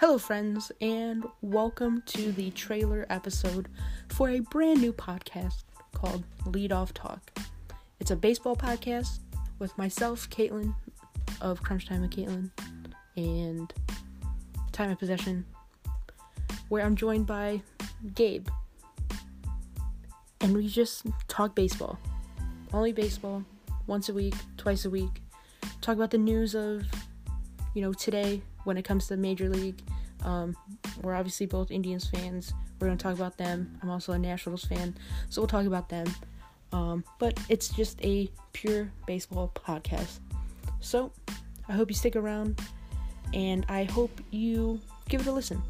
Hello, friends, and welcome to the trailer episode for a brand new podcast called Lead Off Talk. It's a baseball podcast with myself, Caitlin of Crunch Time with Caitlin, and Time of Possession, where I'm joined by Gabe. And we just talk baseball. Only baseball, once a week, twice a week. Talk about the news of, you know, today when it comes to the Major League. Um, we're obviously both Indians fans. We're going to talk about them. I'm also a Nationals fan, so we'll talk about them. Um, but it's just a pure baseball podcast. So I hope you stick around and I hope you give it a listen.